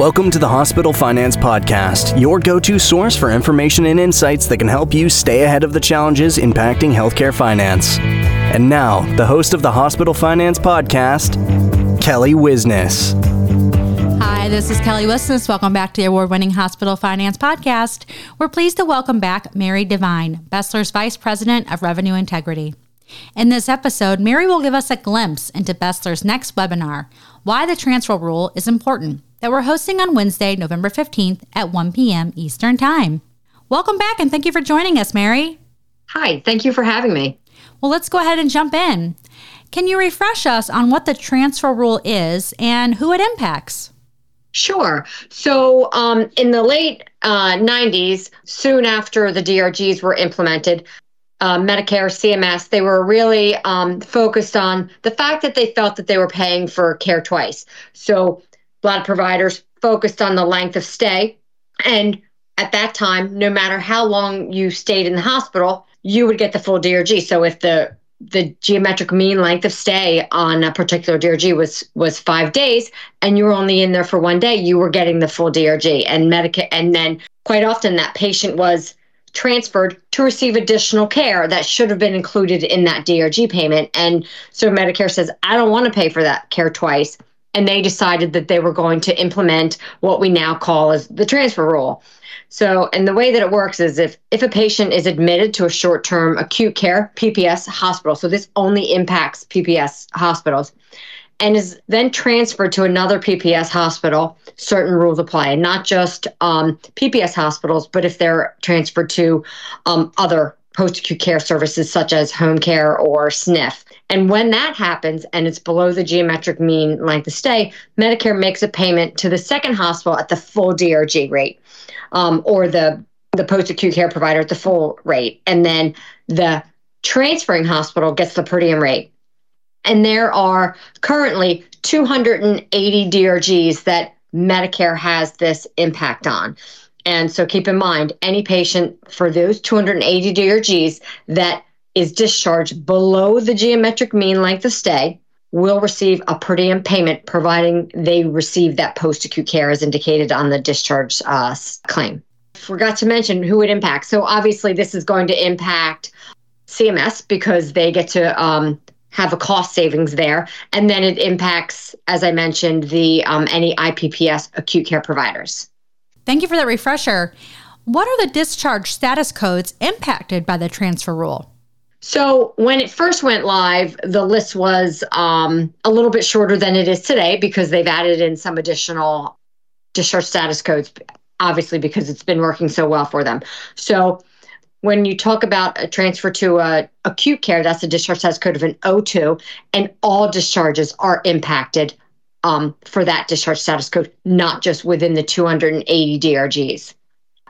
Welcome to the Hospital Finance Podcast, your go to source for information and insights that can help you stay ahead of the challenges impacting healthcare finance. And now, the host of the Hospital Finance Podcast, Kelly Wisness. Hi, this is Kelly Wisness. Welcome back to the award winning Hospital Finance Podcast. We're pleased to welcome back Mary Devine, BESLER's Vice President of Revenue Integrity. In this episode, Mary will give us a glimpse into BESLER's next webinar, Why the Transfer Rule is Important that we're hosting on Wednesday, November 15th at 1 p.m. Eastern Time. Welcome back and thank you for joining us, Mary. Hi, thank you for having me. Well, let's go ahead and jump in. Can you refresh us on what the transfer rule is and who it impacts? Sure. So, um, in the late uh, 90s, soon after the DRGs were implemented, uh, Medicare, CMS, they were really um, focused on the fact that they felt that they were paying for care twice. So, a lot of providers focused on the length of stay. And at that time, no matter how long you stayed in the hospital, you would get the full DRG. So if the the geometric mean length of stay on a particular DRG was was five days, and you were only in there for one day, you were getting the full DRG. And Medicare, and then quite often that patient was transferred to receive additional care that should have been included in that DRG payment. And so Medicare says, I don't want to pay for that care twice and they decided that they were going to implement what we now call as the transfer rule. So, and the way that it works is if if a patient is admitted to a short-term acute care PPS hospital, so this only impacts PPS hospitals, and is then transferred to another PPS hospital, certain rules apply, not just um, PPS hospitals, but if they're transferred to um, other post-acute care services such as home care or SNF. And when that happens and it's below the geometric mean length of stay, Medicare makes a payment to the second hospital at the full DRG rate um, or the, the post acute care provider at the full rate. And then the transferring hospital gets the per diem rate. And there are currently 280 DRGs that Medicare has this impact on. And so keep in mind any patient for those 280 DRGs that is discharged below the geometric mean length of stay will receive a per diem payment providing they receive that post acute care as indicated on the discharge uh, claim. Forgot to mention who it impacts. So, obviously, this is going to impact CMS because they get to um, have a cost savings there. And then it impacts, as I mentioned, the um, any IPPS acute care providers. Thank you for that refresher. What are the discharge status codes impacted by the transfer rule? So when it first went live, the list was um, a little bit shorter than it is today because they've added in some additional discharge status codes, obviously because it's been working so well for them. So when you talk about a transfer to a acute care, that's a discharge status code of an O2, and all discharges are impacted um, for that discharge status code, not just within the 280 DRGs.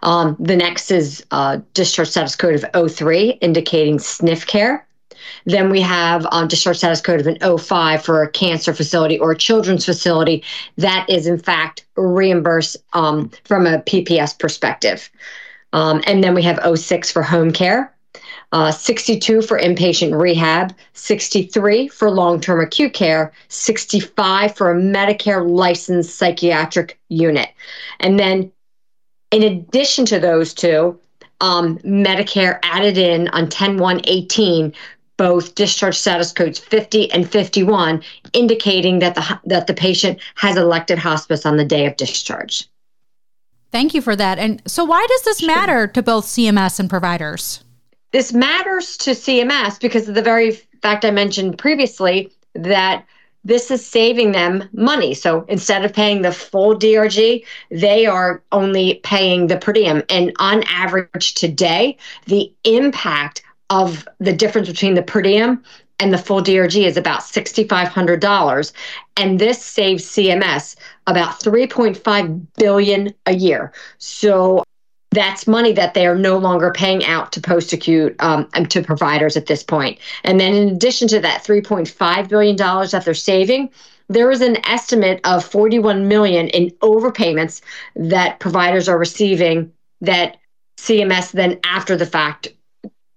Um, the next is uh, discharge status code of 03, indicating SNF care. Then we have um, discharge status code of an 05 for a cancer facility or a children's facility that is, in fact, reimbursed um, from a PPS perspective. Um, and then we have 06 for home care, uh, 62 for inpatient rehab, 63 for long term acute care, 65 for a Medicare licensed psychiatric unit. And then in addition to those two, um, Medicare added in on 10 1 18 both discharge status codes 50 and 51, indicating that the, that the patient has elected hospice on the day of discharge. Thank you for that. And so, why does this matter to both CMS and providers? This matters to CMS because of the very fact I mentioned previously that this is saving them money. So instead of paying the full DRG, they are only paying the per diem. And on average today, the impact of the difference between the per diem and the full DRG is about $6,500. And this saves CMS about 3.5 billion a year. So that's money that they are no longer paying out to post acute um, to providers at this point. And then in addition to that 3.5 billion dollars that they're saving, there is an estimate of 41 million in overpayments that providers are receiving that CMS then after the fact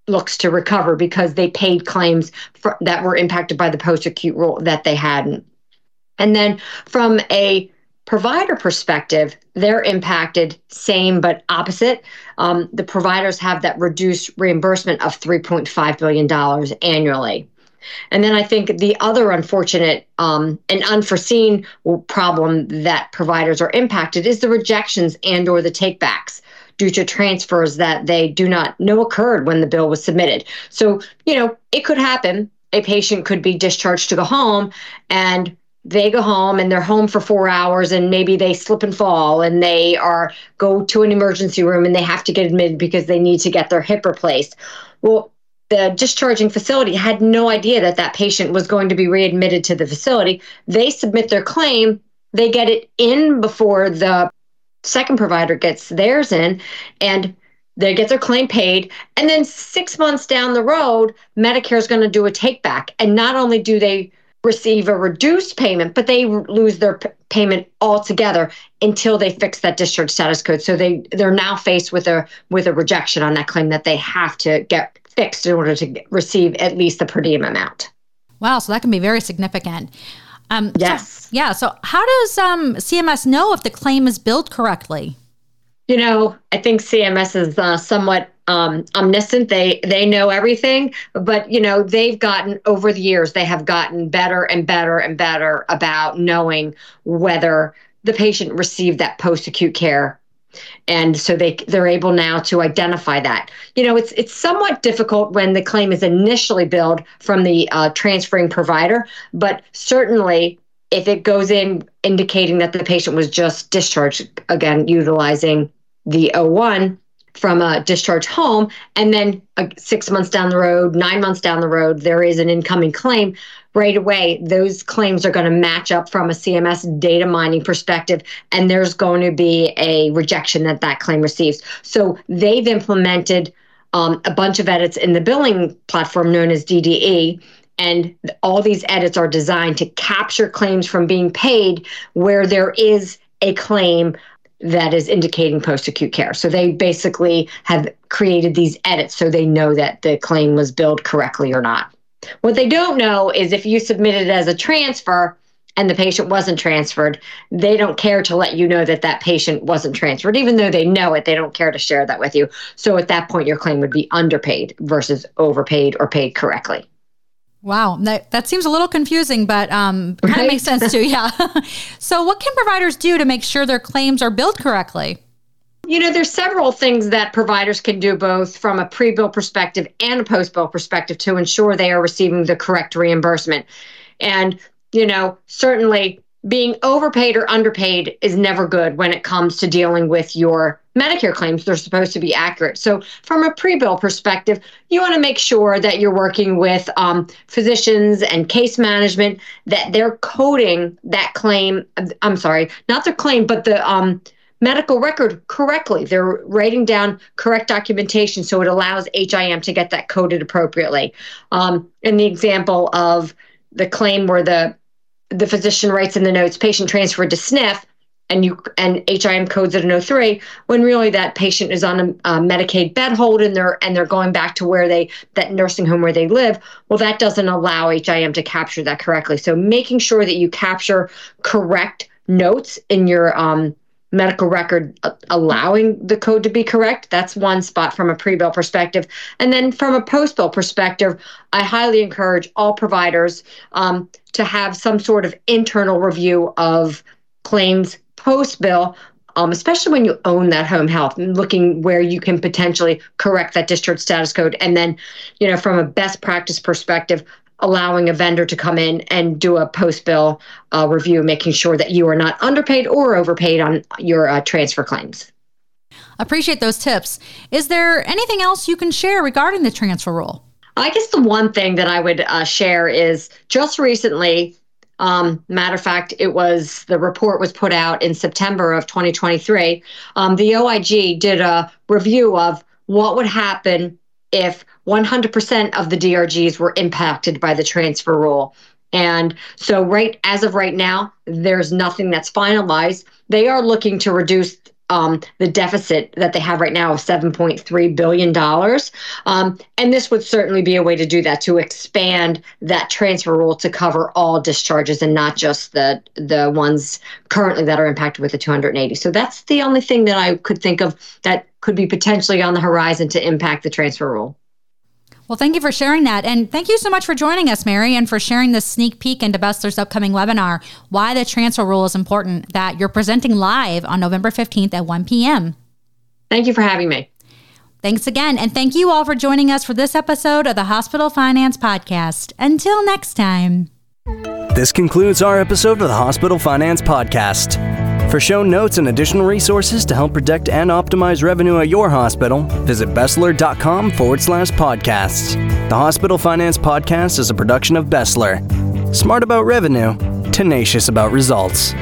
looks to recover because they paid claims for, that were impacted by the post acute rule that they hadn't. And then from a provider perspective, they're impacted same but opposite. Um, the providers have that reduced reimbursement of $3.5 billion annually. And then I think the other unfortunate um, and unforeseen problem that providers are impacted is the rejections and or the takebacks due to transfers that they do not know occurred when the bill was submitted. So, you know, it could happen. A patient could be discharged to go home and they go home and they're home for four hours and maybe they slip and fall and they are go to an emergency room and they have to get admitted because they need to get their hip replaced. Well the discharging facility had no idea that that patient was going to be readmitted to the facility. They submit their claim they get it in before the second provider gets theirs in and they get their claim paid. And then six months down the road medicare is going to do a take back. And not only do they receive a reduced payment, but they lose their p- payment altogether until they fix that discharge status code. So they they're now faced with a with a rejection on that claim that they have to get fixed in order to get, receive at least the per diem amount. Wow, so that can be very significant. Um, yes. So, yeah. So how does um, CMS know if the claim is billed correctly? You know, I think CMS is uh, somewhat um, omniscient. They they know everything, but you know they've gotten over the years. They have gotten better and better and better about knowing whether the patient received that post acute care and so they they're able now to identify that you know it's it's somewhat difficult when the claim is initially billed from the uh, transferring provider but certainly if it goes in indicating that the patient was just discharged again utilizing the O1 from a discharge home and then uh, six months down the road nine months down the road there is an incoming claim. Right away those claims are going to match up from a cms data mining perspective and there's going to be a rejection that that claim receives. So they've implemented um, a bunch of edits in the billing platform known as dde and all these edits are designed to capture claims from being paid where there is a claim that is indicating post acute care. So they basically have created these edits so they know that the claim was billed correctly or not. What they don't know is if you submit it as a transfer and the patient wasn't transferred, they don't care to let you know that that patient wasn't transferred. Even though they know it, they don't care to share that with you. So at that point, your claim would be underpaid versus overpaid or paid correctly. Wow, that, that seems a little confusing, but um, kind of right? makes sense too. Yeah. so, what can providers do to make sure their claims are billed correctly? You know, there's several things that providers can do both from a pre bill perspective and a post bill perspective to ensure they are receiving the correct reimbursement. And, you know, certainly being overpaid or underpaid is never good when it comes to dealing with your Medicare claims. They're supposed to be accurate. So, from a pre bill perspective, you want to make sure that you're working with um, physicians and case management that they're coding that claim. I'm sorry, not the claim, but the um, medical record correctly. They're writing down correct documentation so it allows HIM to get that coded appropriately. Um, in the example of the claim where the the physician writes in the notes patient transferred to SNF and you and HIM codes at an 03 when really that patient is on a, a, Medicaid bed hold and they're and they're going back to where they that nursing home where they live. Well, that doesn't allow HIM to capture that correctly. So making sure that you capture correct notes in your um, medical record uh, allowing the code to be correct. That's one spot from a pre bill perspective. And then from a post bill perspective, I highly encourage all providers um, to have some sort of internal review of claims post bill. Um, especially when you own that home health, and looking where you can potentially correct that discharge status code. And then, you know, from a best practice perspective, allowing a vendor to come in and do a post bill uh, review, making sure that you are not underpaid or overpaid on your uh, transfer claims. Appreciate those tips. Is there anything else you can share regarding the transfer rule? I guess the one thing that I would uh, share is just recently, um, matter of fact, it was the report was put out in September of 2023. Um, the OIG did a review of what would happen if 100% of the DRGs were impacted by the transfer rule. And so, right as of right now, there's nothing that's finalized. They are looking to reduce um, the deficit that they have right now of $7.3 billion. Um, and this would certainly be a way to do that, to expand that transfer rule to cover all discharges and not just the, the ones currently that are impacted with the 280. So that's the only thing that I could think of that could be potentially on the horizon to impact the transfer rule. Well, thank you for sharing that. And thank you so much for joining us, Mary, and for sharing this sneak peek into BESLER's upcoming webinar, Why the Transfer Rule is Important, that you're presenting live on November 15th at 1 p.m. Thank you for having me. Thanks again. And thank you all for joining us for this episode of the Hospital Finance Podcast. Until next time. This concludes our episode of the Hospital Finance Podcast. For show notes and additional resources to help protect and optimize revenue at your hospital, visit BESLER.com forward slash podcasts. The Hospital Finance Podcast is a production of BESLER. Smart about revenue, tenacious about results.